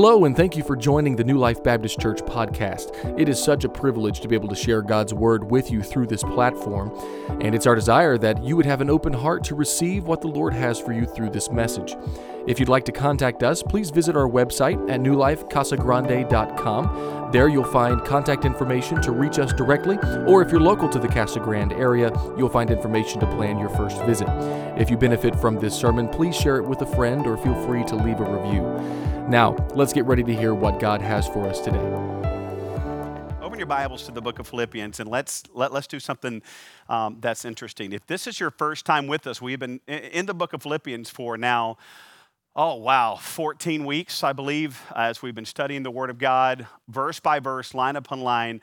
Hello, and thank you for joining the New Life Baptist Church podcast. It is such a privilege to be able to share God's Word with you through this platform, and it's our desire that you would have an open heart to receive what the Lord has for you through this message. If you'd like to contact us, please visit our website at newlifecasagrande.com. There you'll find contact information to reach us directly, or if you're local to the Casa Grande area, you'll find information to plan your first visit. If you benefit from this sermon, please share it with a friend or feel free to leave a review. Now, let's get ready to hear what God has for us today. Open your Bibles to the book of Philippians and let's, let, let's do something um, that's interesting. If this is your first time with us, we've been in the book of Philippians for now, oh wow, 14 weeks, I believe, as we've been studying the Word of God, verse by verse, line upon line.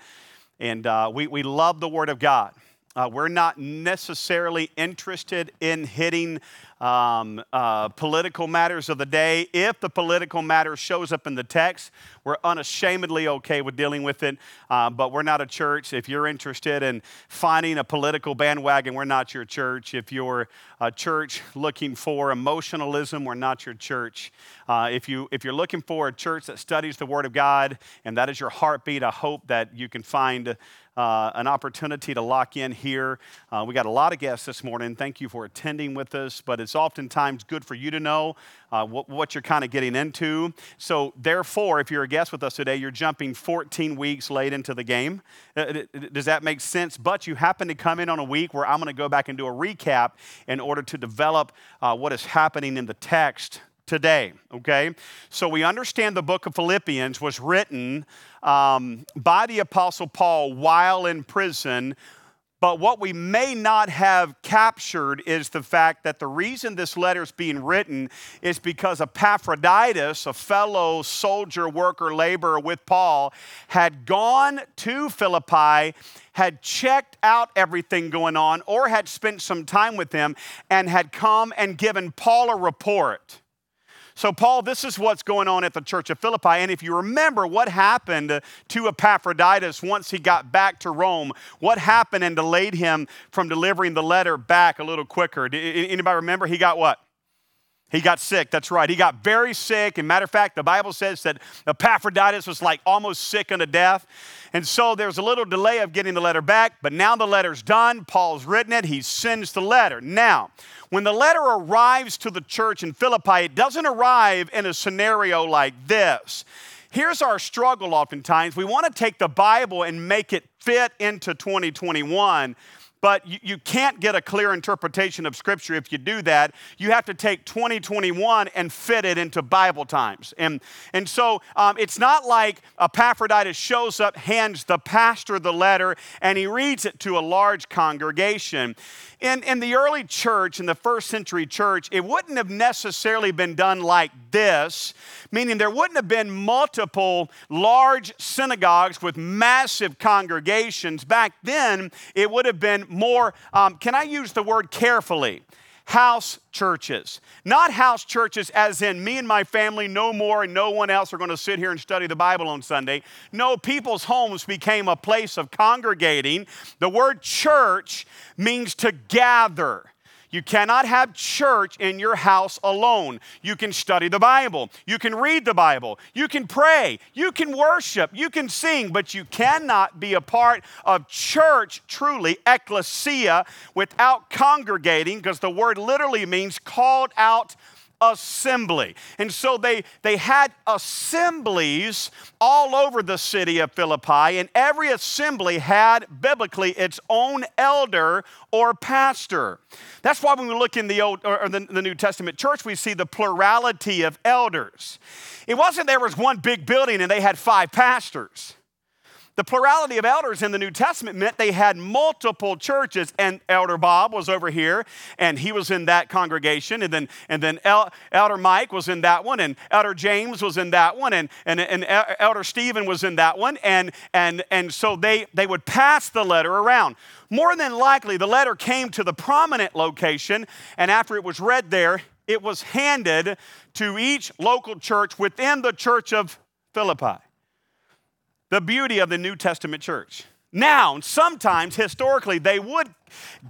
And uh, we, we love the Word of God. Uh, we're not necessarily interested in hitting um, uh, political matters of the day. If the political matter shows up in the text, we're unashamedly okay with dealing with it, uh, but we're not a church. If you're interested in finding a political bandwagon, we're not your church. If you're a church looking for emotionalism, we're not your church. Uh, if, you, if you're looking for a church that studies the Word of God and that is your heartbeat, I hope that you can find uh, an opportunity to lock in here. Uh, we got a lot of guests this morning. Thank you for attending with us, but it's oftentimes good for you to know uh, what, what, you're kind of getting into. So, therefore, if you're a guest with us today, you're jumping 14 weeks late into the game. Uh, does that make sense? But you happen to come in on a week where I'm going to go back and do a recap in order to develop uh, what is happening in the text today, okay? So we understand the book of Philippians was written um, by the Apostle Paul while in prison. But what we may not have captured is the fact that the reason this letter is being written is because Epaphroditus, a fellow soldier, worker, laborer with Paul, had gone to Philippi, had checked out everything going on, or had spent some time with him, and had come and given Paul a report. So, Paul, this is what's going on at the church of Philippi. And if you remember what happened to Epaphroditus once he got back to Rome, what happened and delayed him from delivering the letter back a little quicker? Anybody remember? He got what? He got sick, that's right. He got very sick. And matter of fact, the Bible says that Epaphroditus was like almost sick unto death. And so there's a little delay of getting the letter back, but now the letter's done. Paul's written it, he sends the letter. Now, when the letter arrives to the church in Philippi, it doesn't arrive in a scenario like this. Here's our struggle oftentimes. We want to take the Bible and make it fit into 2021 but you, you can't get a clear interpretation of Scripture if you do that. You have to take 2021 and fit it into Bible times. And, and so um, it's not like Epaphroditus shows up, hands the pastor the letter, and he reads it to a large congregation. In, in the early church, in the first century church, it wouldn't have necessarily been done like this, meaning there wouldn't have been multiple large synagogues with massive congregations. Back then, it would have been more, um, can I use the word carefully? House churches. Not house churches as in me and my family, no more, and no one else are going to sit here and study the Bible on Sunday. No, people's homes became a place of congregating. The word church means to gather. You cannot have church in your house alone. You can study the Bible. You can read the Bible. You can pray. You can worship. You can sing, but you cannot be a part of church, truly, ecclesia, without congregating, because the word literally means called out assembly. And so they, they had assemblies all over the city of Philippi, and every assembly had biblically its own elder or pastor. That's why when we look in the Old or the, the New Testament church, we see the plurality of elders. It wasn't there was one big building and they had five pastors. The plurality of elders in the New Testament meant they had multiple churches, and Elder Bob was over here, and he was in that congregation, and then, and then El, Elder Mike was in that one, and Elder James was in that one, and, and, and Elder Stephen was in that one, and, and, and so they, they would pass the letter around. More than likely, the letter came to the prominent location, and after it was read there, it was handed to each local church within the church of Philippi the beauty of the New Testament church. Now, sometimes historically, they would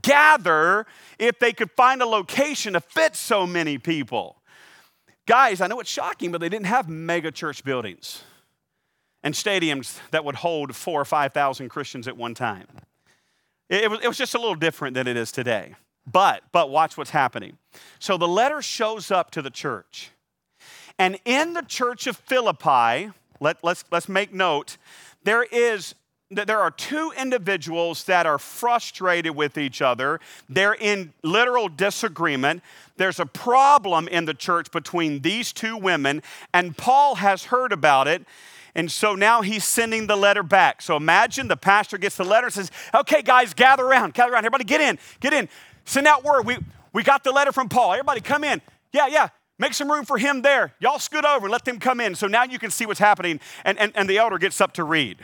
gather if they could find a location to fit so many people. Guys, I know it's shocking, but they didn't have mega church buildings and stadiums that would hold four or 5,000 Christians at one time. It, was, it was just a little different than it is today. But, but watch what's happening. So the letter shows up to the church. And in the church of Philippi, let, let's, let's make note, there is there are two individuals that are frustrated with each other. They're in literal disagreement. There's a problem in the church between these two women, and Paul has heard about it. And so now he's sending the letter back. So imagine the pastor gets the letter and says, Okay, guys, gather around, gather around. Everybody get in, get in. Send out word. We, we got the letter from Paul. Everybody come in. Yeah, yeah. Make some room for him there. Y'all scoot over and let them come in. So now you can see what's happening. And, and, and the elder gets up to read.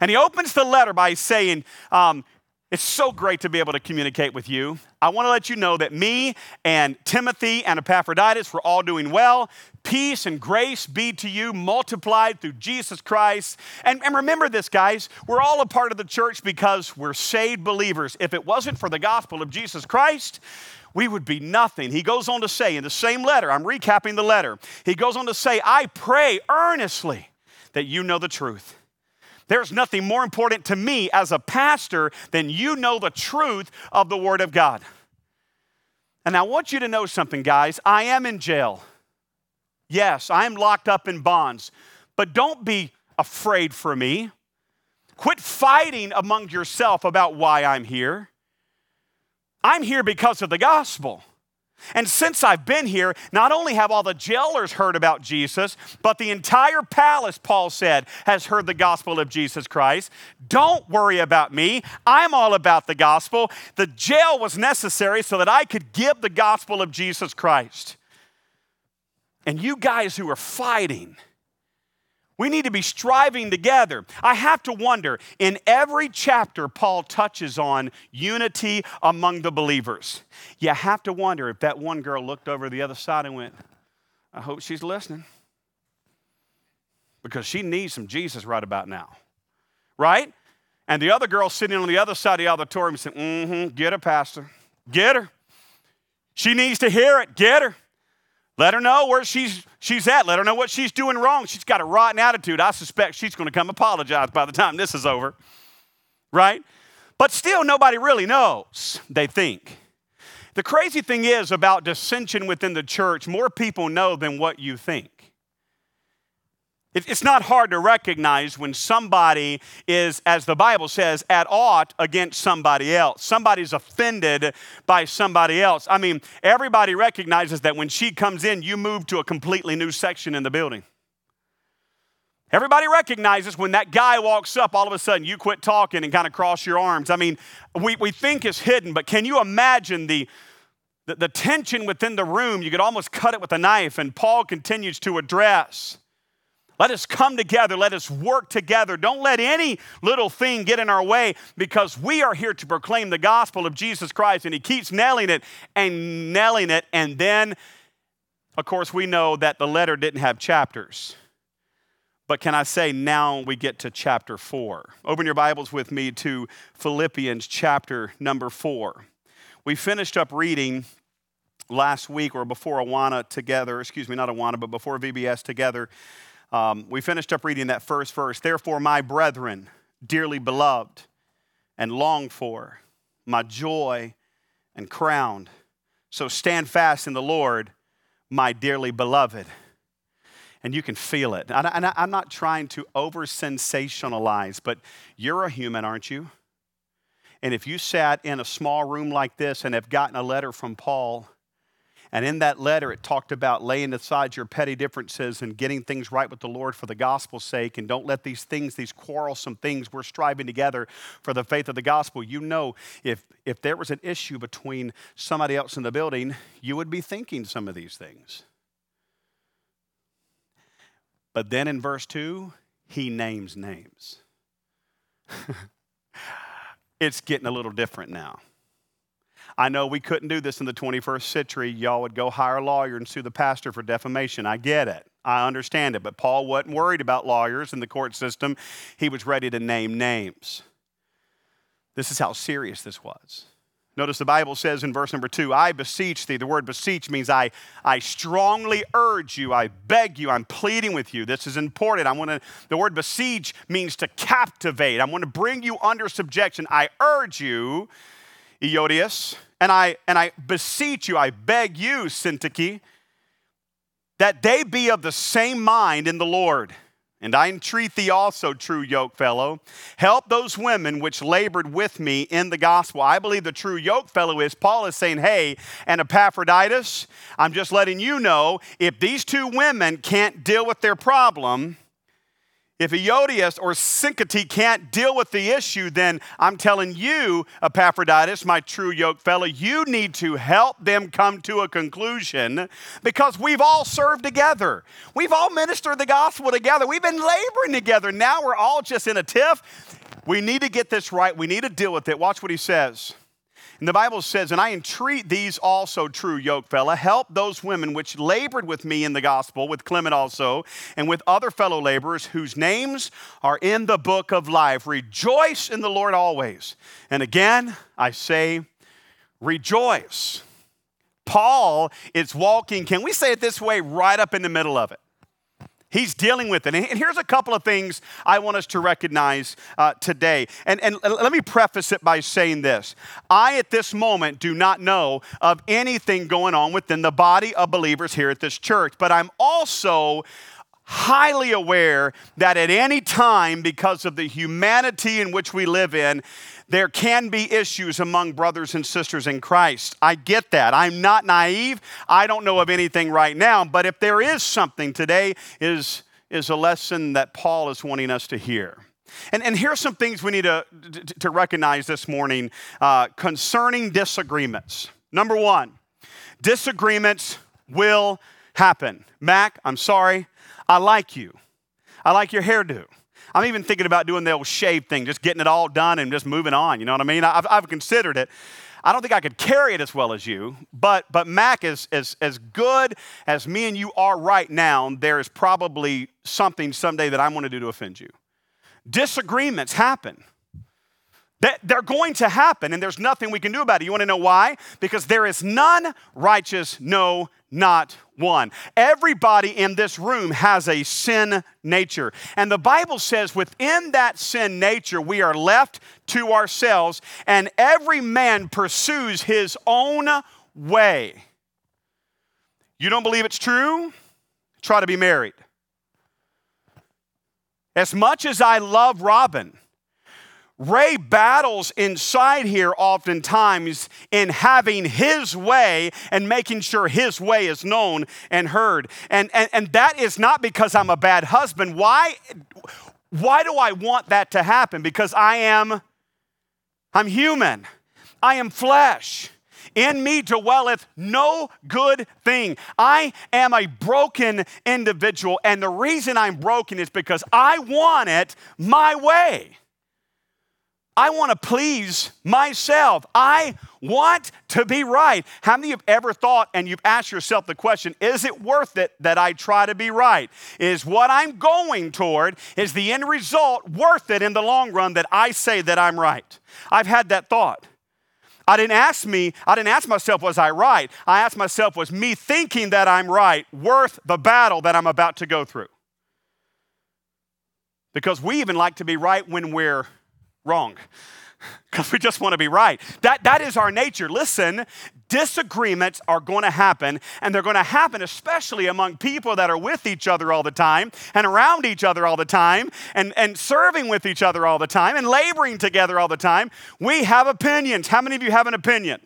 And he opens the letter by saying, um, it's so great to be able to communicate with you. I want to let you know that me and Timothy and Epaphroditus were all doing well. Peace and grace be to you multiplied through Jesus Christ. And, and remember this, guys, we're all a part of the church because we're saved believers. If it wasn't for the gospel of Jesus Christ, we would be nothing. He goes on to say in the same letter, I'm recapping the letter, he goes on to say, I pray earnestly that you know the truth there's nothing more important to me as a pastor than you know the truth of the Word of God. And I want you to know something, guys. I am in jail. Yes, I am locked up in bonds. But don't be afraid for me. Quit fighting among yourself about why I'm here. I'm here because of the gospel. And since I've been here, not only have all the jailers heard about Jesus, but the entire palace, Paul said, has heard the gospel of Jesus Christ. Don't worry about me. I'm all about the gospel. The jail was necessary so that I could give the gospel of Jesus Christ. And you guys who are fighting, we need to be striving together. I have to wonder in every chapter, Paul touches on unity among the believers. You have to wonder if that one girl looked over the other side and went, I hope she's listening. Because she needs some Jesus right about now. Right? And the other girl sitting on the other side of the auditorium said, Mm hmm, get her, Pastor. Get her. She needs to hear it. Get her. Let her know where she's, she's at. Let her know what she's doing wrong. She's got a rotten attitude. I suspect she's going to come apologize by the time this is over. Right? But still, nobody really knows, they think. The crazy thing is about dissension within the church, more people know than what you think. It's not hard to recognize when somebody is, as the Bible says, at ought against somebody else. Somebody's offended by somebody else. I mean, everybody recognizes that when she comes in, you move to a completely new section in the building. Everybody recognizes when that guy walks up, all of a sudden you quit talking and kind of cross your arms. I mean, we, we think it's hidden, but can you imagine the, the, the tension within the room? You could almost cut it with a knife, and Paul continues to address let us come together. Let us work together. Don't let any little thing get in our way because we are here to proclaim the gospel of Jesus Christ. And he keeps nailing it and nailing it. And then, of course, we know that the letter didn't have chapters. But can I say now we get to chapter four? Open your Bibles with me to Philippians chapter number four. We finished up reading last week or before Awana together, excuse me, not Awana, but before VBS together um, we finished up reading that first verse. Therefore, my brethren, dearly beloved and longed for, my joy and crowned. So stand fast in the Lord, my dearly beloved. And you can feel it. And I'm not trying to over sensationalize, but you're a human, aren't you? And if you sat in a small room like this and have gotten a letter from Paul, and in that letter, it talked about laying aside your petty differences and getting things right with the Lord for the gospel's sake. And don't let these things, these quarrelsome things, we're striving together for the faith of the gospel. You know, if, if there was an issue between somebody else in the building, you would be thinking some of these things. But then in verse 2, he names names. it's getting a little different now. I know we couldn't do this in the 21st century. Y'all would go hire a lawyer and sue the pastor for defamation. I get it. I understand it. But Paul wasn't worried about lawyers in the court system, he was ready to name names. This is how serious this was. Notice the Bible says in verse number two, I beseech thee. The word beseech means I, I strongly urge you, I beg you, I'm pleading with you. This is important. I want to, the word beseech means to captivate. I want to bring you under subjection. I urge you, Euodias, and I and I beseech you, I beg you, Syntyche, that they be of the same mind in the Lord. And I entreat thee also, true yoke fellow, help those women which labored with me in the gospel. I believe the true yoke fellow is Paul is saying, Hey, and Epaphroditus, I'm just letting you know if these two women can't deal with their problem, if Euodias or Syntyche can't deal with the issue, then I'm telling you, Epaphroditus, my true yoke fellow, you need to help them come to a conclusion because we've all served together. We've all ministered the gospel together. We've been laboring together. Now we're all just in a tiff. We need to get this right. We need to deal with it. Watch what he says. And the Bible says, And I entreat these also, true yoke fella, help those women which labored with me in the gospel, with Clement also, and with other fellow laborers whose names are in the book of life. Rejoice in the Lord always. And again, I say, rejoice. Paul is walking, can we say it this way, right up in the middle of it. He's dealing with it. And here's a couple of things I want us to recognize uh, today. And, and let me preface it by saying this I, at this moment, do not know of anything going on within the body of believers here at this church, but I'm also highly aware that at any time, because of the humanity in which we live in, there can be issues among brothers and sisters in Christ. I get that. I'm not naive. I don't know of anything right now, but if there is something today is is a lesson that Paul is wanting us to hear. And, and here are some things we need to, to, recognize this morning uh, concerning disagreements. Number one, disagreements will happen. Mac, I'm sorry. I like you. I like your hairdo. I'm even thinking about doing the old shave thing, just getting it all done and just moving on. You know what I mean? I've, I've considered it. I don't think I could carry it as well as you, but, but Mac is as, as good as me and you are right now, there is probably something someday that I'm going to do to offend you. Disagreements happen. That they're going to happen, and there's nothing we can do about it. You want to know why? Because there is none righteous, no, not one. Everybody in this room has a sin nature. And the Bible says within that sin nature, we are left to ourselves, and every man pursues his own way. You don't believe it's true? Try to be married. As much as I love Robin, Ray battles inside here oftentimes in having his way and making sure his way is known and heard. And, and, and that is not because I'm a bad husband. Why, why do I want that to happen? Because I am, I'm human. I am flesh. In me dwelleth no good thing. I am a broken individual, and the reason I'm broken is because I want it my way. I want to please myself. I want to be right. How many of you have ever thought and you've asked yourself the question, is it worth it that I try to be right? Is what I'm going toward, is the end result worth it in the long run that I say that I'm right? I've had that thought. I didn't ask me, I didn't ask myself, was I right? I asked myself, was me thinking that I'm right worth the battle that I'm about to go through? Because we even like to be right when we're Wrong. Because we just want to be right. That, that is our nature. Listen, disagreements are going to happen, and they're going to happen especially among people that are with each other all the time, and around each other all the time, and, and serving with each other all the time, and laboring together all the time. We have opinions. How many of you have an opinion?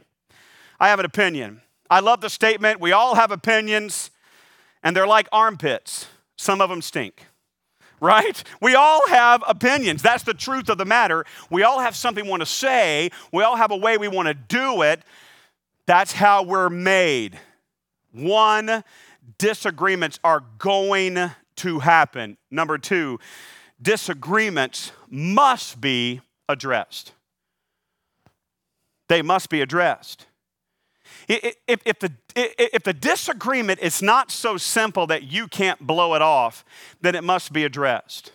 I have an opinion. I love the statement we all have opinions, and they're like armpits. Some of them stink right? We all have opinions. That's the truth of the matter. We all have something we want to say, we all have a way we want to do it. That's how we're made. One, disagreements are going to happen. Number two, disagreements must be addressed. They must be addressed. If, if, the, if the disagreement is not so simple that you can't blow it off, then it must be addressed.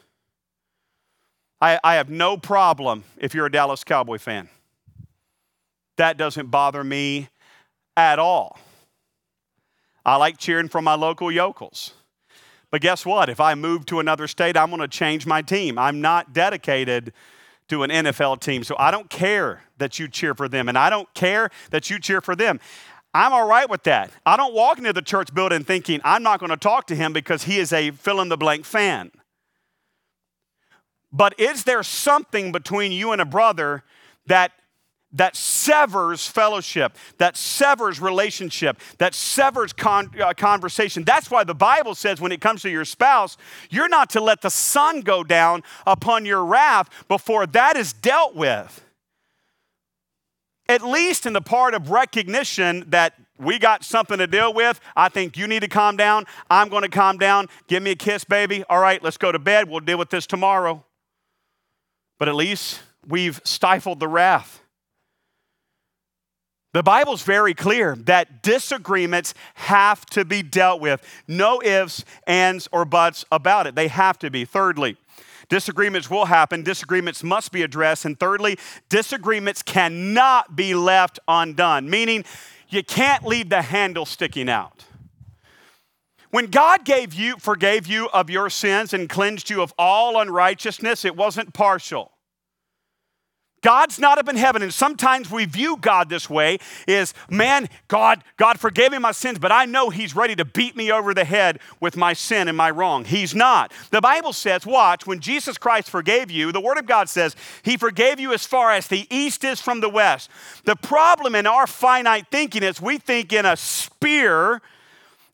I, I have no problem if you're a Dallas Cowboy fan. that doesn't bother me at all. I like cheering for my local yokels. But guess what? If I move to another state, I'm going to change my team. I'm not dedicated to an NFL team. So I don't care that you cheer for them, and I don't care that you cheer for them. I'm all right with that. I don't walk into the church building thinking I'm not going to talk to him because he is a fill in the blank fan. But is there something between you and a brother that that severs fellowship, that severs relationship, that severs con- uh, conversation. That's why the Bible says when it comes to your spouse, you're not to let the sun go down upon your wrath before that is dealt with. At least in the part of recognition that we got something to deal with. I think you need to calm down. I'm going to calm down. Give me a kiss, baby. All right, let's go to bed. We'll deal with this tomorrow. But at least we've stifled the wrath. The Bible's very clear that disagreements have to be dealt with. No ifs, ands, or buts about it. They have to be. Thirdly, disagreements will happen. Disagreements must be addressed. And thirdly, disagreements cannot be left undone, meaning you can't leave the handle sticking out. When God gave you, forgave you of your sins and cleansed you of all unrighteousness, it wasn't partial. God's not up in heaven, and sometimes we view God this way is, man, God, God forgave me my sins, but I know He's ready to beat me over the head with my sin and my wrong. He's not. The Bible says, watch, when Jesus Christ forgave you, the Word of God says, He forgave you as far as the east is from the west. The problem in our finite thinking is we think in a spear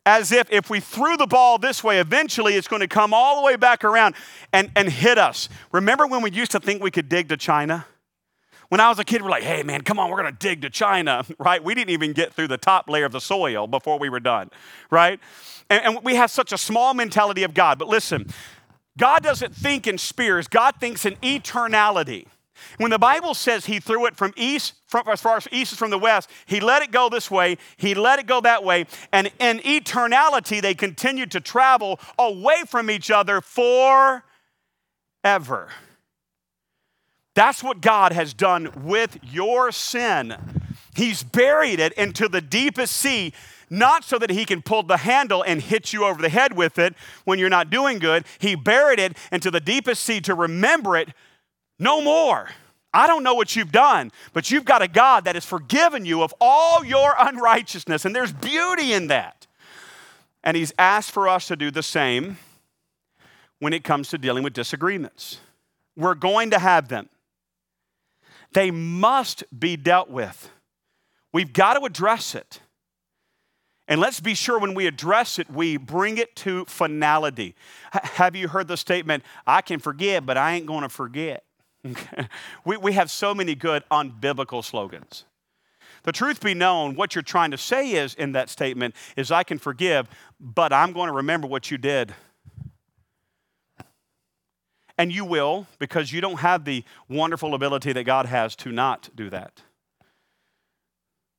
as if if we threw the ball this way, eventually it's going to come all the way back around and, and hit us. Remember when we used to think we could dig to China? When I was a kid, we're like, hey, man, come on, we're going to dig to China, right? We didn't even get through the top layer of the soil before we were done, right? And, and we have such a small mentality of God. But listen, God doesn't think in spears, God thinks in eternality. When the Bible says he threw it from east, from, as far as east is from the west, he let it go this way, he let it go that way, and in eternality they continued to travel away from each other forever. That's what God has done with your sin. He's buried it into the deepest sea, not so that He can pull the handle and hit you over the head with it when you're not doing good. He buried it into the deepest sea to remember it no more. I don't know what you've done, but you've got a God that has forgiven you of all your unrighteousness, and there's beauty in that. And He's asked for us to do the same when it comes to dealing with disagreements. We're going to have them. They must be dealt with. We've got to address it. And let's be sure when we address it, we bring it to finality. H- have you heard the statement, I can forgive, but I ain't going to forget? we, we have so many good unbiblical slogans. The truth be known, what you're trying to say is in that statement is, I can forgive, but I'm going to remember what you did. And you will, because you don't have the wonderful ability that God has to not do that.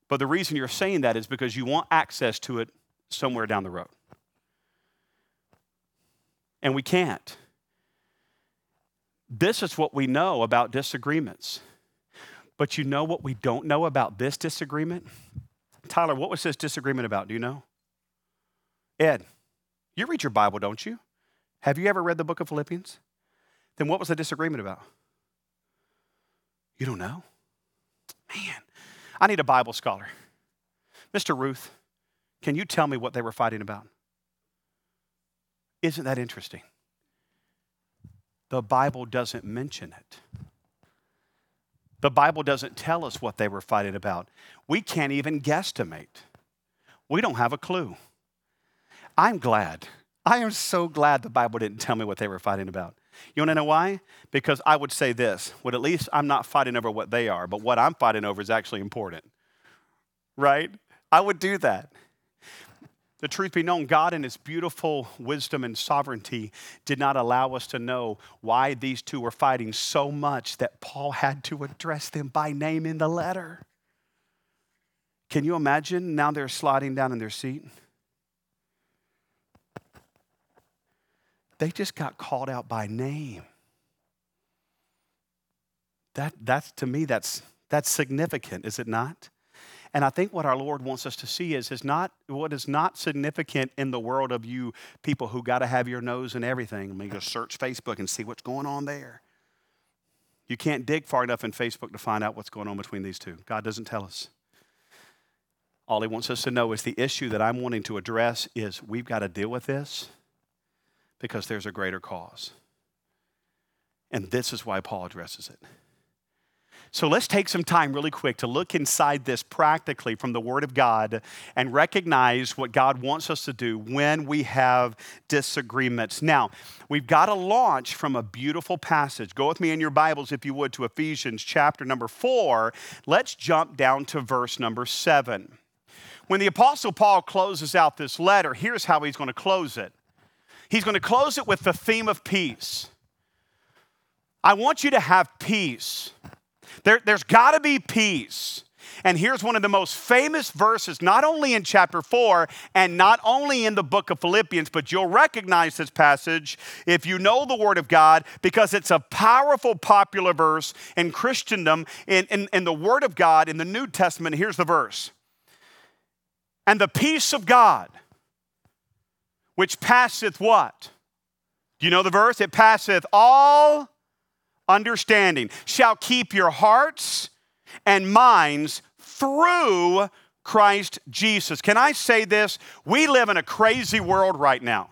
But the reason you're saying that is because you want access to it somewhere down the road. And we can't. This is what we know about disagreements. But you know what we don't know about this disagreement? Tyler, what was this disagreement about? Do you know? Ed, you read your Bible, don't you? Have you ever read the book of Philippians? Then what was the disagreement about? You don't know? Man, I need a Bible scholar. Mr. Ruth, can you tell me what they were fighting about? Isn't that interesting? The Bible doesn't mention it. The Bible doesn't tell us what they were fighting about. We can't even guesstimate. We don't have a clue. I'm glad. I am so glad the Bible didn't tell me what they were fighting about. You want to know why? Because I would say this well, at least I'm not fighting over what they are, but what I'm fighting over is actually important. Right? I would do that. The truth be known, God, in His beautiful wisdom and sovereignty, did not allow us to know why these two were fighting so much that Paul had to address them by name in the letter. Can you imagine? Now they're sliding down in their seat. They just got called out by name. That, that's to me, that's, That's significant, is it not? And I think what our Lord wants us to see is, is not what is not significant in the world of you people who got to have your nose in everything. I mean, go search Facebook and see what's going on there. You can't dig far enough in Facebook to find out what's going on between these two. God doesn't tell us. All He wants us to know is the issue that I'm wanting to address is we've got to deal with this because there's a greater cause. And this is why Paul addresses it. So let's take some time really quick to look inside this practically from the Word of God and recognize what God wants us to do when we have disagreements. Now, we've got to launch from a beautiful passage. Go with me in your Bibles, if you would, to Ephesians chapter number four. Let's jump down to verse number seven. When the Apostle Paul closes out this letter, here's how he's going to close it. He's going to close it with the theme of peace. I want you to have peace. There, there's got to be peace. And here's one of the most famous verses, not only in chapter 4 and not only in the book of Philippians, but you'll recognize this passage if you know the Word of God because it's a powerful, popular verse in Christendom, in, in, in the Word of God, in the New Testament. Here's the verse And the peace of God, which passeth what? Do you know the verse? It passeth all understanding shall keep your hearts and minds through Christ Jesus. Can I say this? We live in a crazy world right now.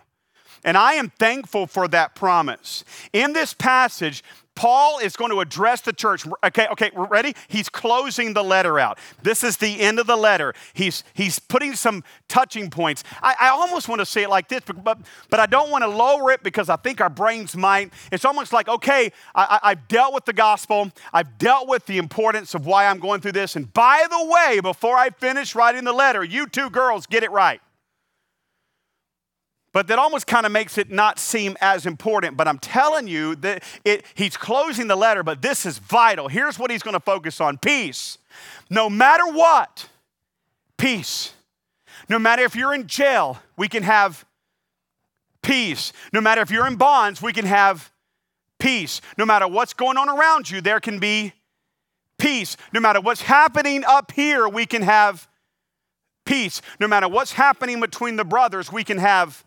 And I am thankful for that promise. In this passage, Paul is going to address the church. Okay, okay, we're ready? He's closing the letter out. This is the end of the letter. He's, he's putting some touching points. I, I almost want to say it like this, but, but I don't want to lower it because I think our brains might. It's almost like, okay, I, I've dealt with the gospel, I've dealt with the importance of why I'm going through this. And by the way, before I finish writing the letter, you two girls get it right but that almost kind of makes it not seem as important. But I'm telling you that it, he's closing the letter, but this is vital. Here's what he's going to focus on peace. No matter what, peace. No matter if you're in jail, we can have peace. No matter if you're in bonds, we can have peace. No matter what's going on around you, there can be peace. No matter what's happening up here, we can have peace. No matter what's happening between the brothers, we can have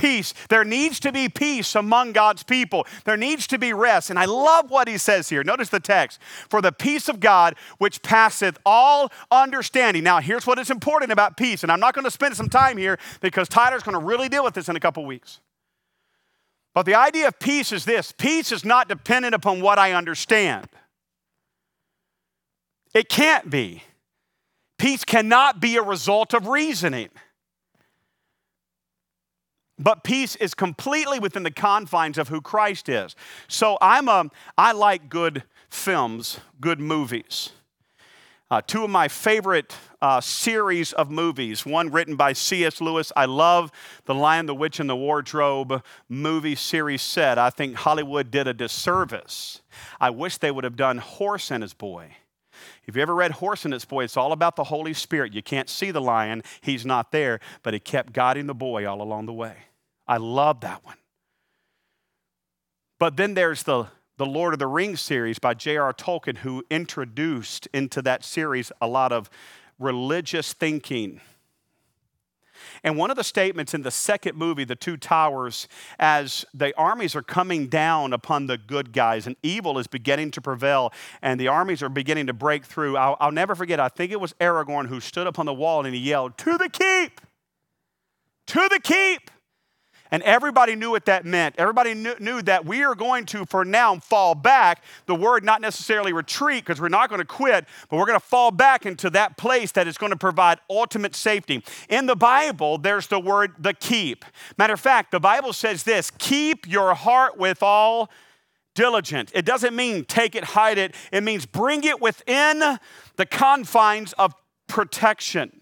peace. There needs to be peace among God's people. There needs to be rest. And I love what he says here. Notice the text for the peace of God, which passeth all understanding. Now, here's what is important about peace. And I'm not going to spend some time here because Tyler's going to really deal with this in a couple weeks. But the idea of peace is this peace is not dependent upon what I understand. It can't be. Peace cannot be a result of reasoning. But peace is completely within the confines of who Christ is. So I'm a, I like good films, good movies. Uh, two of my favorite uh, series of movies, one written by C.S. Lewis. I love The Lion, the Witch, and the Wardrobe movie series set. I think Hollywood did a disservice. I wish they would have done Horse and His Boy. If you ever read Horse and Its Boy, it's all about the Holy Spirit. You can't see the lion, he's not there, but he kept guiding the boy all along the way. I love that one. But then there's the, the Lord of the Rings series by J.R. Tolkien, who introduced into that series a lot of religious thinking. And one of the statements in the second movie, The Two Towers, as the armies are coming down upon the good guys and evil is beginning to prevail and the armies are beginning to break through, I'll, I'll never forget, I think it was Aragorn who stood up on the wall and he yelled, To the keep! To the keep! And everybody knew what that meant. Everybody knew, knew that we are going to, for now, fall back. The word not necessarily retreat, because we're not going to quit, but we're going to fall back into that place that is going to provide ultimate safety. In the Bible, there's the word the keep. Matter of fact, the Bible says this keep your heart with all diligent. It doesn't mean take it, hide it. It means bring it within the confines of protection.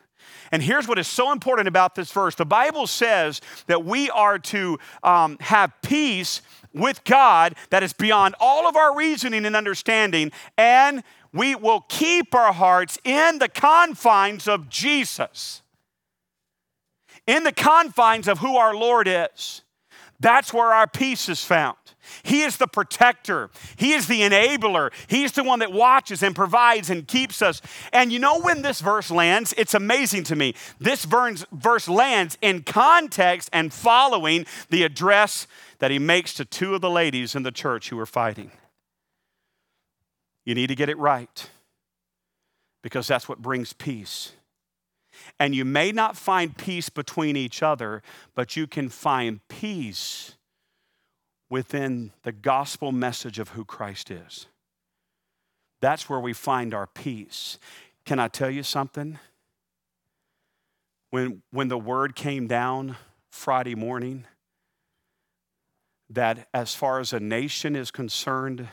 And here's what is so important about this verse the Bible says that we are to um, have peace with God that is beyond all of our reasoning and understanding, and we will keep our hearts in the confines of Jesus, in the confines of who our Lord is. That's where our peace is found. He is the protector. He is the enabler. He's the one that watches and provides and keeps us. And you know when this verse lands? It's amazing to me. This verse lands in context and following the address that he makes to two of the ladies in the church who are fighting. You need to get it right because that's what brings peace. And you may not find peace between each other, but you can find peace within the gospel message of who Christ is. That's where we find our peace. Can I tell you something? When, when the word came down Friday morning, that as far as a nation is concerned,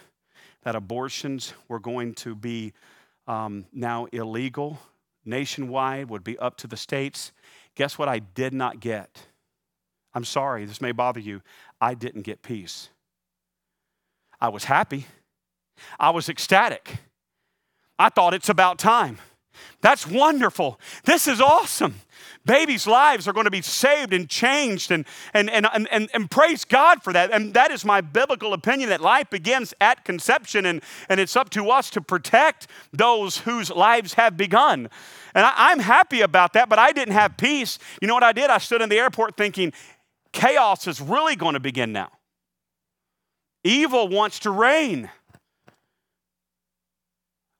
that abortions were going to be um, now illegal nationwide, would be up to the states. Guess what I did not get? I'm sorry, this may bother you. I didn't get peace. I was happy. I was ecstatic. I thought it's about time. That's wonderful. This is awesome. Babies' lives are going to be saved and changed, and, and, and, and, and, praise God for that. And that is my biblical opinion that life begins at conception, and, and it's up to us to protect those whose lives have begun. And I, I'm happy about that, but I didn't have peace. You know what I did? I stood in the airport thinking, chaos is really going to begin now. Evil wants to reign.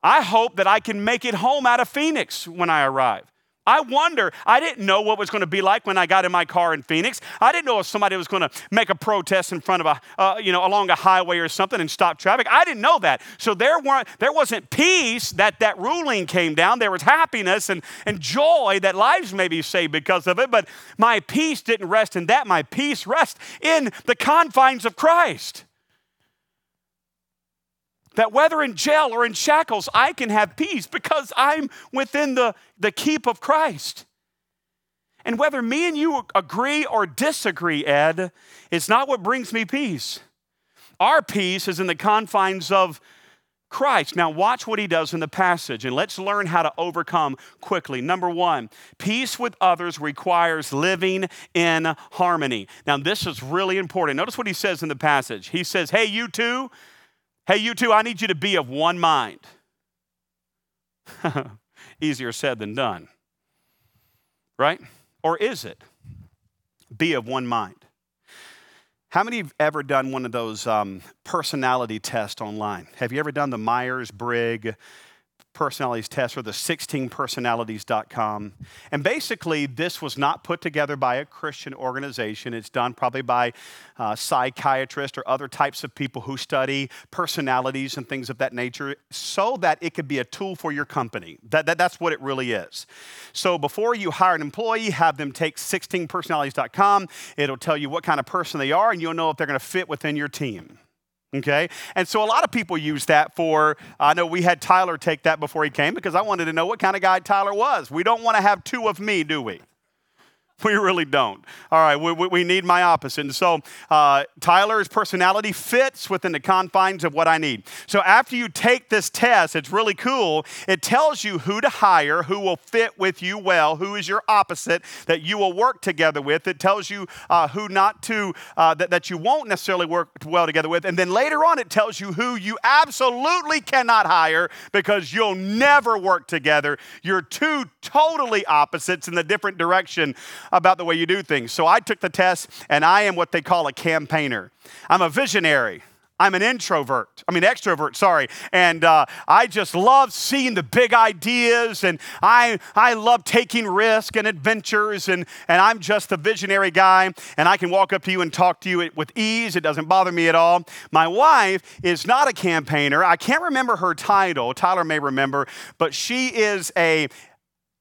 I hope that I can make it home out of Phoenix when I arrive. I wonder, I didn't know what was going to be like when I got in my car in Phoenix. I didn't know if somebody was going to make a protest in front of a, uh, you know, along a highway or something and stop traffic. I didn't know that. So there, weren't, there wasn't peace that that ruling came down. There was happiness and, and joy that lives may be saved because of it. But my peace didn't rest in that. My peace rests in the confines of Christ that whether in jail or in shackles, I can have peace because I'm within the, the keep of Christ. And whether me and you agree or disagree, Ed, it's not what brings me peace. Our peace is in the confines of Christ. Now, watch what he does in the passage, and let's learn how to overcome quickly. Number one, peace with others requires living in harmony. Now, this is really important. Notice what he says in the passage. He says, Hey, you two, Hey, you two, I need you to be of one mind. Easier said than done. Right? Or is it? Be of one mind. How many have ever done one of those um, personality tests online? Have you ever done the Myers Briggs personalities test or the 16personalities.com. And basically, this was not put together by a Christian organization. It's done probably by uh, psychiatrists or other types of people who study personalities and things of that nature so that it could be a tool for your company. That, that, that's what it really is. So before you hire an employee, have them take 16personalities.com. It'll tell you what kind of person they are, and you'll know if they're going to fit within your team. Okay? And so a lot of people use that for, I know we had Tyler take that before he came because I wanted to know what kind of guy Tyler was. We don't want to have two of me, do we? We really don't. All right, we, we need my opposite. And so uh, Tyler's personality fits within the confines of what I need. So after you take this test, it's really cool. It tells you who to hire, who will fit with you well, who is your opposite that you will work together with. It tells you uh, who not to, uh, that, that you won't necessarily work well together with. And then later on, it tells you who you absolutely cannot hire because you'll never work together. You're two totally opposites in the different direction about the way you do things. So I took the test, and I am what they call a campaigner. I'm a visionary. I'm an introvert. I mean, extrovert, sorry. And uh, I just love seeing the big ideas, and I, I love taking risks and adventures, and, and I'm just the visionary guy, and I can walk up to you and talk to you with ease. It doesn't bother me at all. My wife is not a campaigner. I can't remember her title. Tyler may remember, but she is a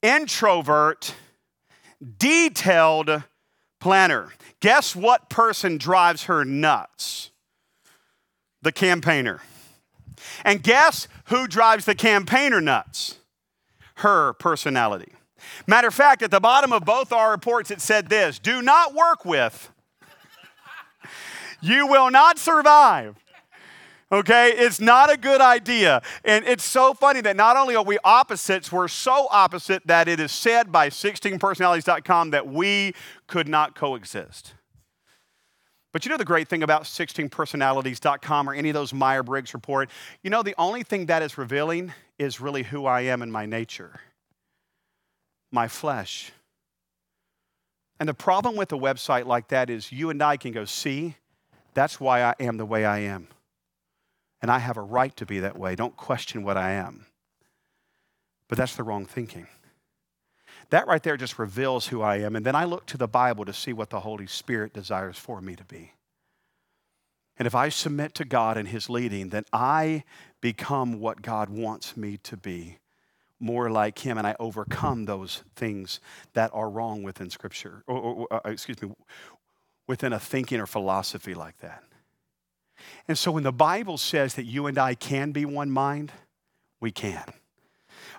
introvert detailed planner. Guess what person drives her nuts? The campaigner. And guess who drives the campaigner nuts? Her personality. Matter of fact, at the bottom of both our reports, it said this do not work with, you will not survive. Okay, it's not a good idea. And it's so funny that not only are we opposites, we're so opposite that it is said by 16personalities.com that we could not coexist. But you know the great thing about 16personalities.com or any of those Meyer Briggs report? You know, the only thing that is revealing is really who I am in my nature, my flesh. And the problem with a website like that is you and I can go, see, that's why I am the way I am. And I have a right to be that way. Don't question what I am. But that's the wrong thinking. That right there just reveals who I am. And then I look to the Bible to see what the Holy Spirit desires for me to be. And if I submit to God and His leading, then I become what God wants me to be, more like Him, and I overcome those things that are wrong within Scripture, or, or, or uh, excuse me, within a thinking or philosophy like that. And so when the Bible says that you and I can be one mind, we can.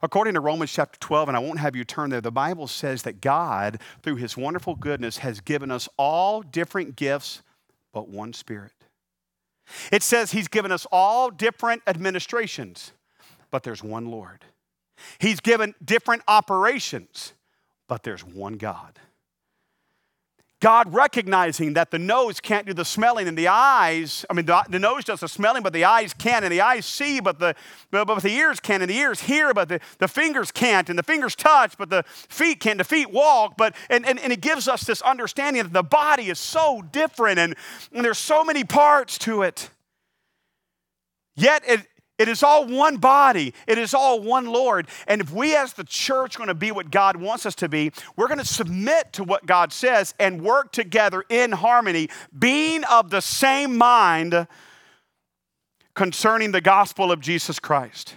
According to Romans chapter 12, and I won't have you turn there, the Bible says that God, through his wonderful goodness, has given us all different gifts, but one Spirit. It says he's given us all different administrations, but there's one Lord. He's given different operations, but there's one God. God recognizing that the nose can't do the smelling and the eyes, I mean, the, the, nose does the smelling, but the eyes can, and the eyes see, but the, but, but the ears can, and the ears hear, but the, the fingers can't, and the fingers touch, but the feet can't, the feet walk. But, and, and, and it gives us this understanding that the body is so different, and, and there's so many parts to it. Yet it, it is all one body. It is all one Lord. And if we as the church are going to be what God wants us to be, we're going to submit to what God says and work together in harmony, being of the same mind concerning the gospel of Jesus Christ.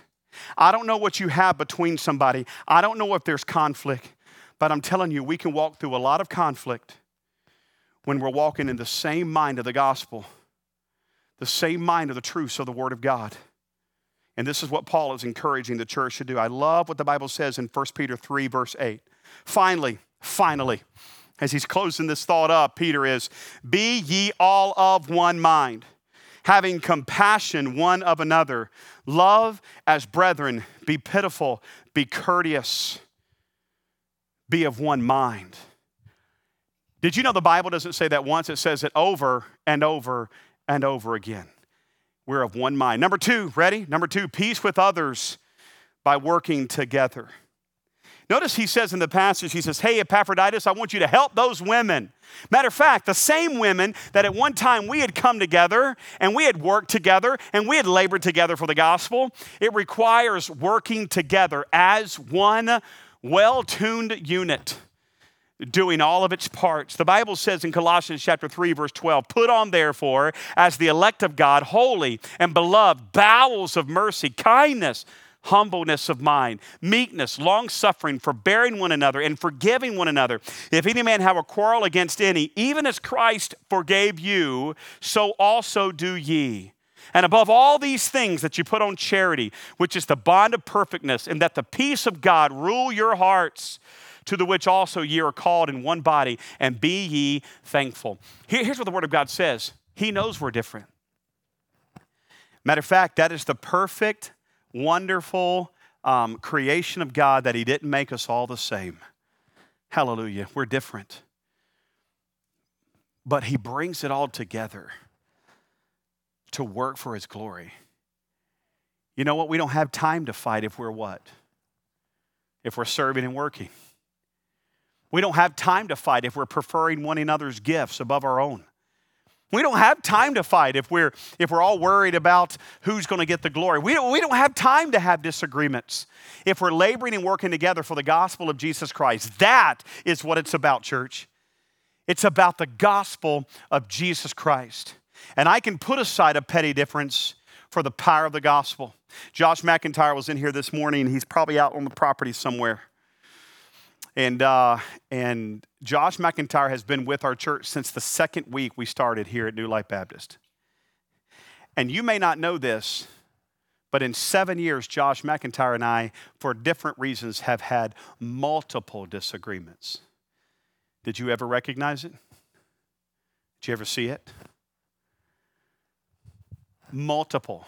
I don't know what you have between somebody. I don't know if there's conflict, but I'm telling you, we can walk through a lot of conflict when we're walking in the same mind of the gospel, the same mind of the truths of the Word of God. And this is what Paul is encouraging the church to do. I love what the Bible says in 1 Peter 3, verse 8. Finally, finally, as he's closing this thought up, Peter is, Be ye all of one mind, having compassion one of another. Love as brethren, be pitiful, be courteous, be of one mind. Did you know the Bible doesn't say that once? It says it over and over and over again we're of one mind. Number two, ready? Number two, peace with others by working together. Notice he says in the passage, he says, Hey, Epaphroditus, I want you to help those women. Matter of fact, the same women that at one time we had come together and we had worked together and we had labored together for the gospel, it requires working together as one well tuned unit doing all of its parts. The Bible says in Colossians chapter 3 verse 12, "Put on therefore as the elect of God holy and beloved bowels of mercy, kindness, humbleness of mind, meekness, long suffering, forbearing one another, and forgiving one another. If any man have a quarrel against any, even as Christ forgave you, so also do ye. And above all these things, that you put on charity, which is the bond of perfectness, and that the peace of God rule your hearts." To the which also ye are called in one body, and be ye thankful. Here, here's what the Word of God says He knows we're different. Matter of fact, that is the perfect, wonderful um, creation of God that He didn't make us all the same. Hallelujah. We're different. But He brings it all together to work for His glory. You know what? We don't have time to fight if we're what? If we're serving and working. We don't have time to fight if we're preferring one another's gifts above our own. We don't have time to fight if we're, if we're all worried about who's going to get the glory. We don't, we don't have time to have disagreements if we're laboring and working together for the gospel of Jesus Christ. That is what it's about, church. It's about the gospel of Jesus Christ. And I can put aside a petty difference for the power of the gospel. Josh McIntyre was in here this morning. He's probably out on the property somewhere. And, uh, and Josh McIntyre has been with our church since the second week we started here at New Life Baptist. And you may not know this, but in seven years, Josh McIntyre and I, for different reasons, have had multiple disagreements. Did you ever recognize it? Did you ever see it? Multiple.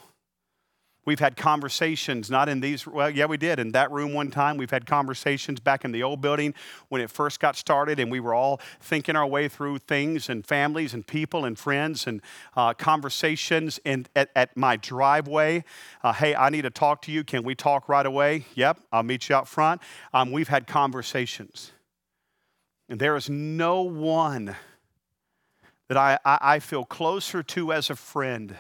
We've had conversations, not in these, well, yeah, we did. In that room one time, we've had conversations back in the old building when it first got started, and we were all thinking our way through things and families and people and friends and uh, conversations in, at, at my driveway. Uh, hey, I need to talk to you. Can we talk right away? Yep, I'll meet you out front. Um, we've had conversations. And there is no one that I, I, I feel closer to as a friend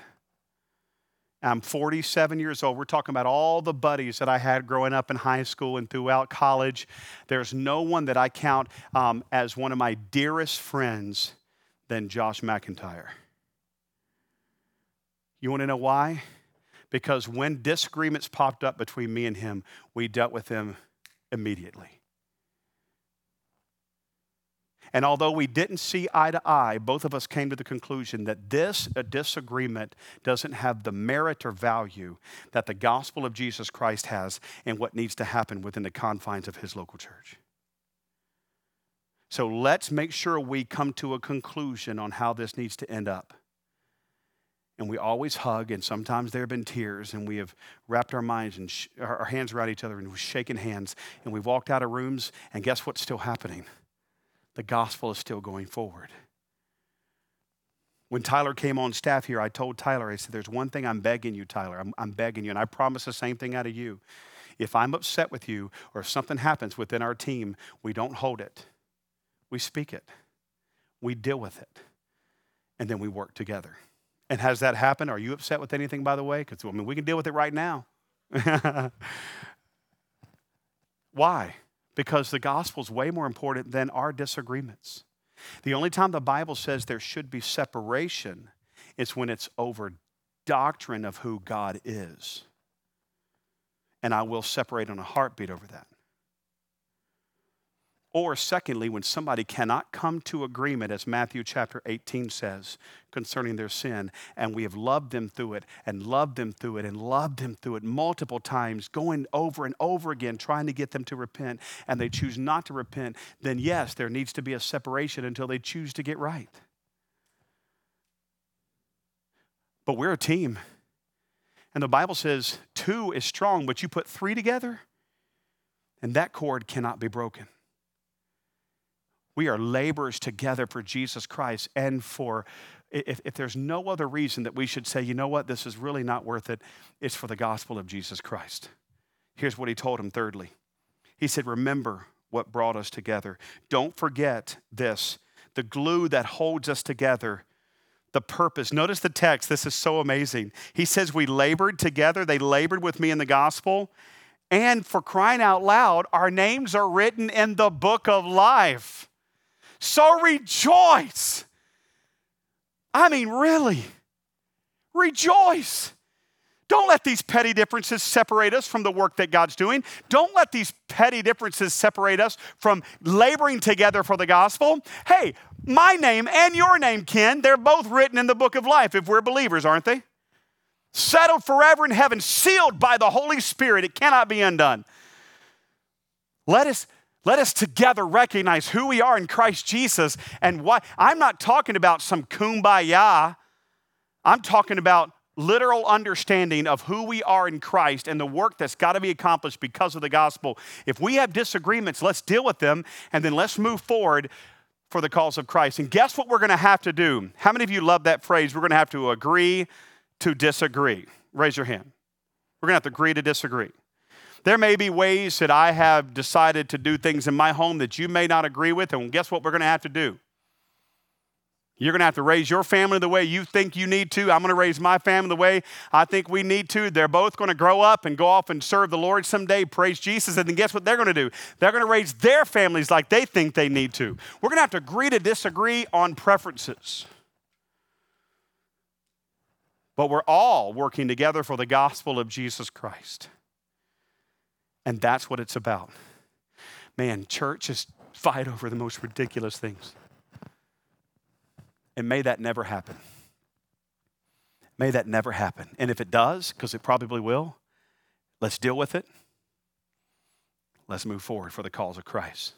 I'm 47 years old. We're talking about all the buddies that I had growing up in high school and throughout college. There's no one that I count um, as one of my dearest friends than Josh McIntyre. You want to know why? Because when disagreements popped up between me and him, we dealt with them immediately. And although we didn't see eye to eye, both of us came to the conclusion that this disagreement doesn't have the merit or value that the gospel of Jesus Christ has and what needs to happen within the confines of his local church. So let's make sure we come to a conclusion on how this needs to end up. And we always hug, and sometimes there have been tears, and we have wrapped our minds and sh- our hands around each other, and we've shaken hands, and we've walked out of rooms, and guess what's still happening? The gospel is still going forward. When Tyler came on staff here, I told Tyler, I said, There's one thing I'm begging you, Tyler. I'm, I'm begging you, and I promise the same thing out of you. If I'm upset with you or if something happens within our team, we don't hold it. We speak it, we deal with it, and then we work together. And has that happened? Are you upset with anything, by the way? Because I mean, we can deal with it right now. Why? Because the gospel is way more important than our disagreements. The only time the Bible says there should be separation is when it's over doctrine of who God is. And I will separate on a heartbeat over that. Or, secondly, when somebody cannot come to agreement, as Matthew chapter 18 says, concerning their sin, and we have loved them through it, and loved them through it, and loved them through it multiple times, going over and over again, trying to get them to repent, and they choose not to repent, then yes, there needs to be a separation until they choose to get right. But we're a team. And the Bible says two is strong, but you put three together, and that cord cannot be broken. We are laborers together for Jesus Christ and for, if, if there's no other reason that we should say, you know what, this is really not worth it, it's for the gospel of Jesus Christ. Here's what he told him thirdly He said, Remember what brought us together. Don't forget this the glue that holds us together the purpose. Notice the text. This is so amazing. He says, We labored together. They labored with me in the gospel. And for crying out loud, our names are written in the book of life. So rejoice. I mean, really, rejoice. Don't let these petty differences separate us from the work that God's doing. Don't let these petty differences separate us from laboring together for the gospel. Hey, my name and your name, Ken, they're both written in the book of life if we're believers, aren't they? Settled forever in heaven, sealed by the Holy Spirit. It cannot be undone. Let us let us together recognize who we are in Christ Jesus and why. I'm not talking about some kumbaya. I'm talking about literal understanding of who we are in Christ and the work that's got to be accomplished because of the gospel. If we have disagreements, let's deal with them and then let's move forward for the cause of Christ. And guess what we're going to have to do? How many of you love that phrase? We're going to have to agree to disagree. Raise your hand. We're going to have to agree to disagree. There may be ways that I have decided to do things in my home that you may not agree with, and guess what we're going to have to do? You're going to have to raise your family the way you think you need to. I'm going to raise my family the way I think we need to. They're both going to grow up and go off and serve the Lord someday, praise Jesus. And then guess what they're going to do? They're going to raise their families like they think they need to. We're going to have to agree to disagree on preferences. But we're all working together for the gospel of Jesus Christ. And that's what it's about. Man, churches fight over the most ridiculous things. And may that never happen. May that never happen. And if it does, because it probably will, let's deal with it. Let's move forward for the cause of Christ.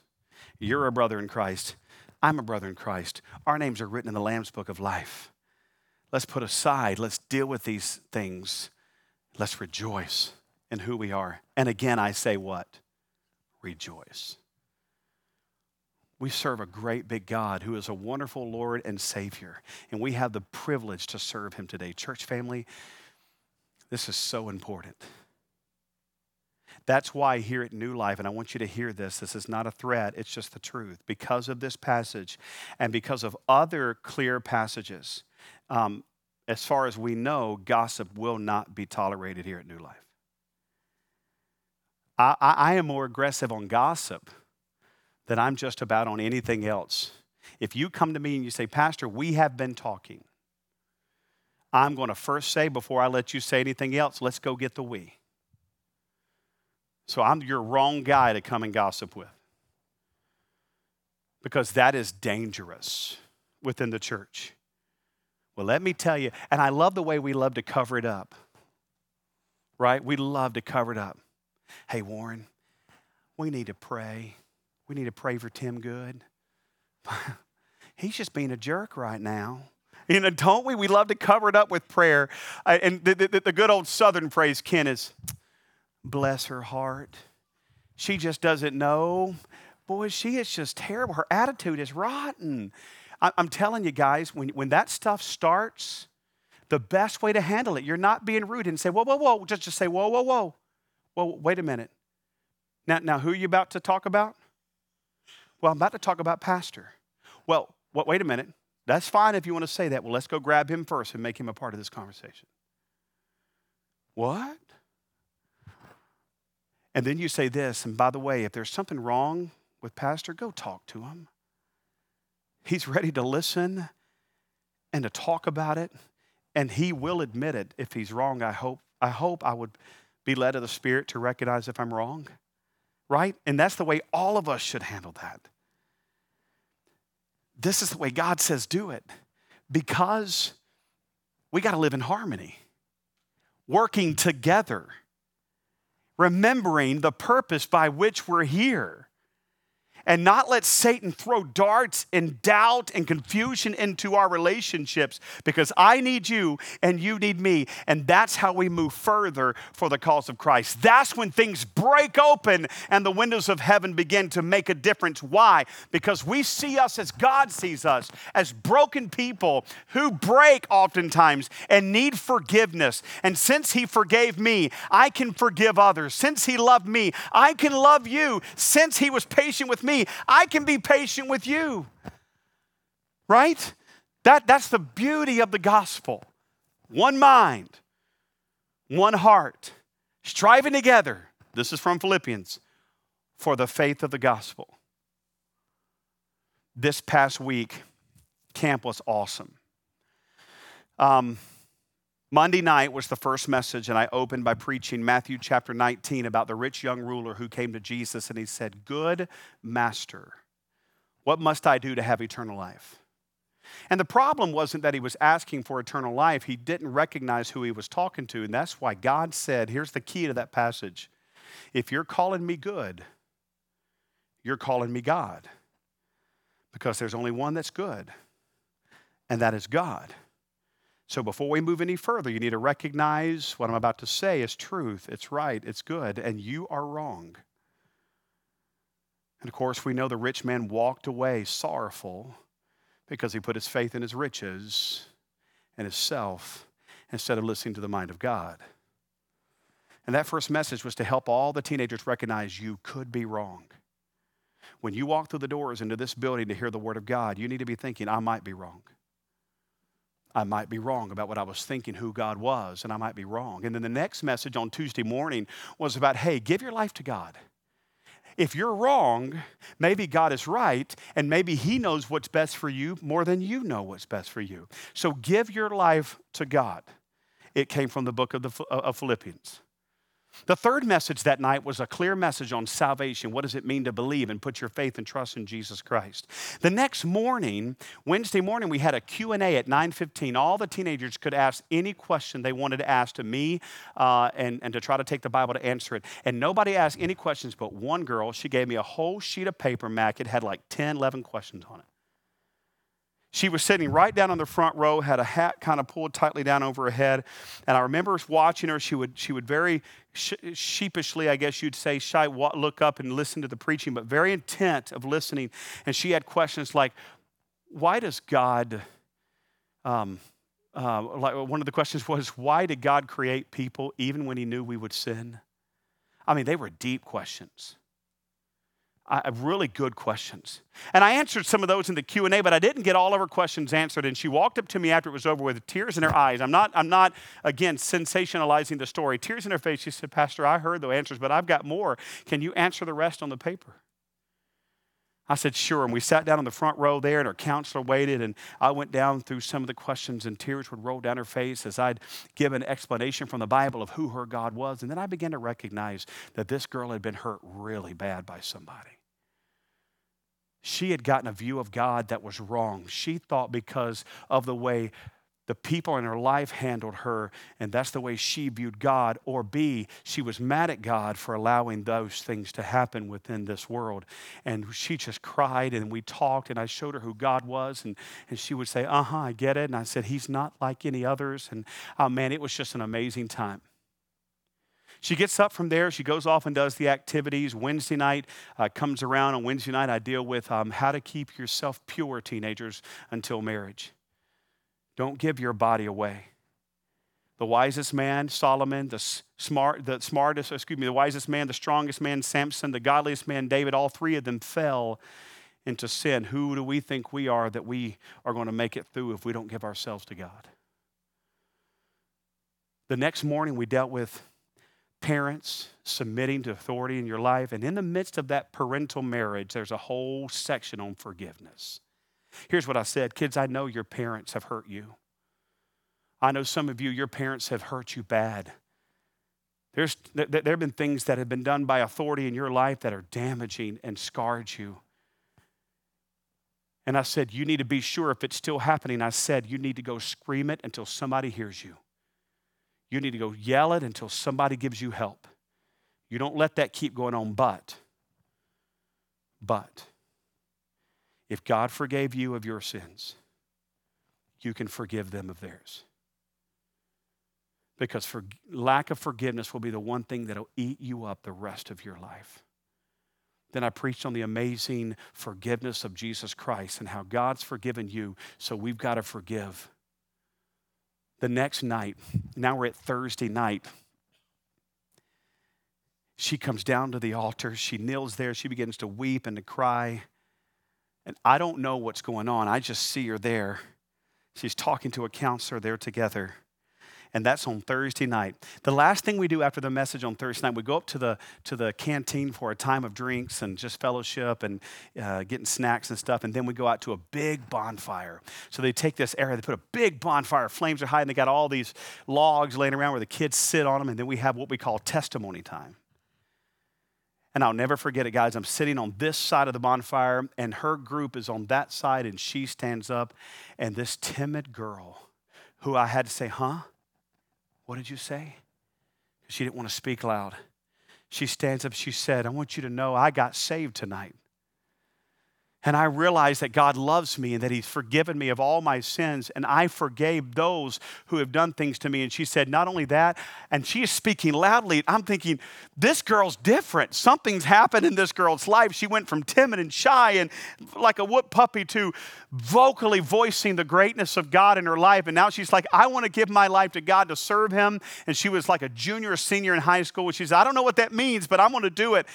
You're a brother in Christ. I'm a brother in Christ. Our names are written in the Lamb's book of life. Let's put aside, let's deal with these things Let's rejoice in who we are. And again, I say what? Rejoice. We serve a great big God who is a wonderful Lord and Savior, and we have the privilege to serve Him today. Church family, this is so important. That's why here at New Life, and I want you to hear this, this is not a threat, it's just the truth. Because of this passage and because of other clear passages, um, as far as we know, gossip will not be tolerated here at New Life. I, I, am more aggressive on gossip than I'm just about on anything else. If you come to me and you say, Pastor, we have been talking, I'm going to first say, before I let you say anything else, let's go get the we. So I'm your wrong guy to come and gossip with. Because that is dangerous within the church. Well, let me tell you, and I love the way we love to cover it up, right? We love to cover it up. Hey, Warren, we need to pray. We need to pray for Tim Good. He's just being a jerk right now. You know, don't we? We love to cover it up with prayer. Uh, and the, the, the good old Southern phrase, Ken, is bless her heart. She just doesn't know. Boy, she is just terrible. Her attitude is rotten. I'm telling you guys, when, when that stuff starts, the best way to handle it, you're not being rude and say, whoa, whoa, whoa. Just, just say, whoa, whoa, whoa. Well, wait a minute. Now, now, who are you about to talk about? Well, I'm about to talk about Pastor. Well, what, wait a minute. That's fine if you want to say that. Well, let's go grab him first and make him a part of this conversation. What? And then you say this, and by the way, if there's something wrong with Pastor, go talk to him. He's ready to listen and to talk about it, and he will admit it if he's wrong. I hope I hope I would be led of the Spirit to recognize if I'm wrong. Right? And that's the way all of us should handle that. This is the way God says do it because we got to live in harmony, working together, remembering the purpose by which we're here and not let Satan throw darts and doubt and confusion into our relationships because I need you and you need me. And that's how we move further for the cause of Christ. That's when things break open and the windows of heaven begin to make a difference. Why? Because we see us as God sees us, as broken people who break oftentimes and need forgiveness. And since He forgave me, I can forgive others. Since He loved me, I can love you. Since He was patient with me, me, I can be patient with you. Right? That, that's the beauty of the gospel. One mind, one heart, striving together. This is from Philippians for the faith of the gospel. This past week, camp was awesome. Um, Monday night was the first message, and I opened by preaching Matthew chapter 19 about the rich young ruler who came to Jesus and he said, Good master, what must I do to have eternal life? And the problem wasn't that he was asking for eternal life, he didn't recognize who he was talking to. And that's why God said, Here's the key to that passage if you're calling me good, you're calling me God. Because there's only one that's good, and that is God. So before we move any further, you need to recognize what I'm about to say is truth, it's right, it's good, and you are wrong. And of course, we know the rich man walked away sorrowful because he put his faith in his riches and his self instead of listening to the mind of God. And that first message was to help all the teenagers recognize you could be wrong. When you walk through the doors into this building to hear the word of God, you need to be thinking, I might be wrong. I might be wrong about what I was thinking who God was, and I might be wrong. And then the next message on Tuesday morning was about hey, give your life to God. If you're wrong, maybe God is right, and maybe He knows what's best for you more than you know what's best for you. So give your life to God. It came from the book of, the, uh, of Philippians. The third message that night was a clear message on salvation. What does it mean to believe and put your faith and trust in Jesus Christ? The next morning, Wednesday morning, we had a Q&A at 9.15. All the teenagers could ask any question they wanted to ask to me uh, and, and to try to take the Bible to answer it. And nobody asked any questions but one girl. She gave me a whole sheet of paper, Mac. It had like 10, 11 questions on it. She was sitting right down on the front row, had a hat kind of pulled tightly down over her head. And I remember watching her. She would, she would very sheepishly, I guess you'd say, shy, look up and listen to the preaching, but very intent of listening. And she had questions like, why does God, um, uh, like one of the questions was, why did God create people even when he knew we would sin? I mean, they were deep questions. I, have really good questions. And I answered some of those in the Q&A, but I didn't get all of her questions answered. And she walked up to me after it was over with tears in her eyes. I'm not, I'm not again, sensationalizing the story. Tears in her face. She said, Pastor, I heard the answers, but I've got more. Can you answer the rest on the paper? I said, sure. And we sat down in the front row there, and our counselor waited. And I went down through some of the questions, and tears would roll down her face as I'd give an explanation from the Bible of who her God was. And then I began to recognize that this girl had been hurt really bad by somebody. She had gotten a view of God that was wrong. She thought because of the way the people in her life handled her, and that's the way she viewed God. Or B, she was mad at God for allowing those things to happen within this world. And she just cried, and we talked, and I showed her who God was, and, and she would say, Uh huh, I get it. And I said, He's not like any others. And oh man, it was just an amazing time. She gets up from there. She goes off and does the activities. Wednesday night uh, comes around. On Wednesday night, I deal with um, how to keep yourself pure, teenagers, until marriage. Don't give your body away. The wisest man, Solomon, the smart, the smartest, excuse me, the wisest man, the strongest man, Samson, the godliest man, David, all three of them fell into sin. Who do we think we are that we are going to make it through if we don't give ourselves to God? The next morning, we dealt with parents submitting to authority in your life. And in the midst of that parental marriage, there's a whole section on forgiveness. Here's what I said Kids, I know your parents have hurt you. I know some of you, your parents have hurt you bad. There's, there have been things that have been done by authority in your life that are damaging and scarred you. And I said, You need to be sure if it's still happening. I said, You need to go scream it until somebody hears you. You need to go yell it until somebody gives you help. You don't let that keep going on, but, but, if God forgave you of your sins, you can forgive them of theirs. Because for lack of forgiveness will be the one thing that'll eat you up the rest of your life. Then I preached on the amazing forgiveness of Jesus Christ and how God's forgiven you, so we've got to forgive. The next night, now we're at Thursday night, she comes down to the altar. She kneels there. She begins to weep and to cry. And I don't know what's going on. I just see her there. She's talking to a counselor there together. And that's on Thursday night. The last thing we do after the message on Thursday night, we go up to the, to the canteen for a time of drinks and just fellowship and uh, getting snacks and stuff. And then we go out to a big bonfire. So they take this area, they put a big bonfire, flames are high, and they got all these logs laying around where the kids sit on them. And then we have what we call testimony time. And I'll never forget it, guys. I'm sitting on this side of the bonfire, and her group is on that side, and she stands up. And this timid girl, who I had to say, Huh? What did you say? She didn't want to speak loud. She stands up, she said, I want you to know I got saved tonight. And I realized that God loves me and that He's forgiven me of all my sins. And I forgave those who have done things to me. And she said, Not only that, and she is speaking loudly. I'm thinking, This girl's different. Something's happened in this girl's life. She went from timid and shy and like a whoop puppy to vocally voicing the greatness of God in her life. And now she's like, I want to give my life to God to serve Him. And she was like a junior or senior in high school. And she said, I don't know what that means, but I'm going to do it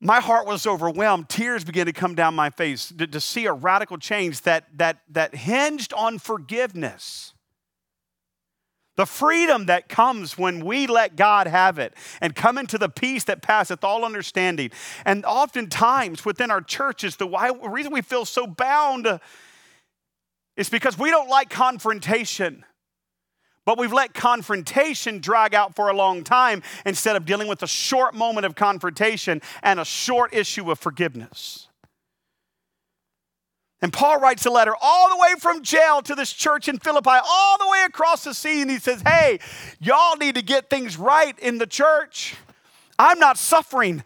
my heart was overwhelmed. Tears began to come down my face to, to, see a radical change that, that, that hinged on forgiveness. The freedom that comes when we let God have it and come into the peace that passeth all understanding. And oftentimes within our churches, the why, reason we feel so bound is because we don't like confrontation. But we've let confrontation drag out for a long time instead of dealing with a short moment of confrontation and a short issue of forgiveness. And Paul writes a letter all the way from jail to this church in Philippi, all the way across the sea, and he says, Hey, y'all need to get things right in the church. I'm not suffering.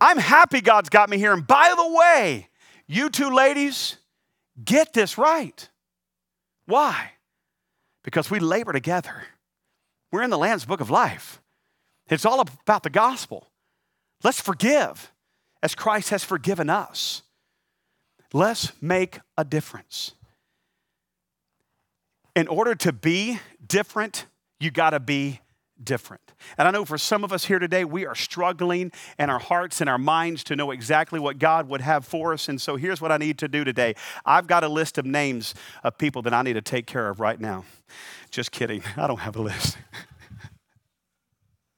I'm happy God's got me here. And by the way, you two ladies, get this right. Why? Because we labor together. We're in the Lamb's Book of Life. It's all about the gospel. Let's forgive as Christ has forgiven us. Let's make a difference. In order to be different, you got to be different. And I know for some of us here today, we are struggling in our hearts and our minds to know exactly what God would have for us. And so here's what I need to do today I've got a list of names of people that I need to take care of right now. Just kidding, I don't have a list.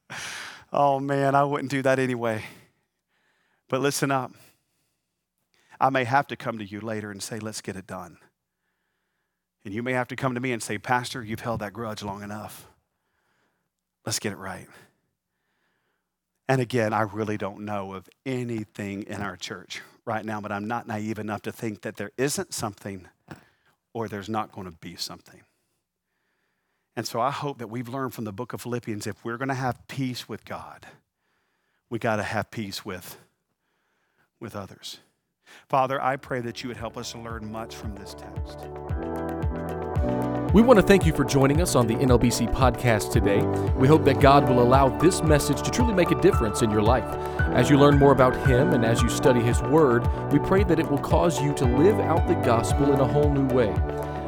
oh man, I wouldn't do that anyway. But listen up. I may have to come to you later and say, let's get it done. And you may have to come to me and say, Pastor, you've held that grudge long enough. Let's get it right. And again, I really don't know of anything in our church right now, but I'm not naive enough to think that there isn't something or there's not going to be something. And so I hope that we've learned from the book of Philippians if we're going to have peace with God, we got to have peace with, with others. Father, I pray that you would help us to learn much from this text. We want to thank you for joining us on the NLBC podcast today. We hope that God will allow this message to truly make a difference in your life. As you learn more about Him and as you study His Word, we pray that it will cause you to live out the gospel in a whole new way.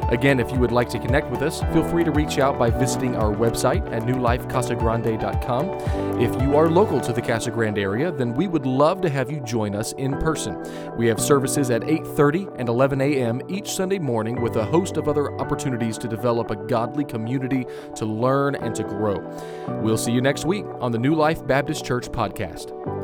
Again, if you would like to connect with us, feel free to reach out by visiting our website at newlifecasagrande.com. If you are local to the Casa Grande area, then we would love to have you join us in person. We have services at 8:30 and 11 a.m. each Sunday morning with a host of other opportunities to develop a godly community to learn and to grow. We'll see you next week on the New Life Baptist Church podcast.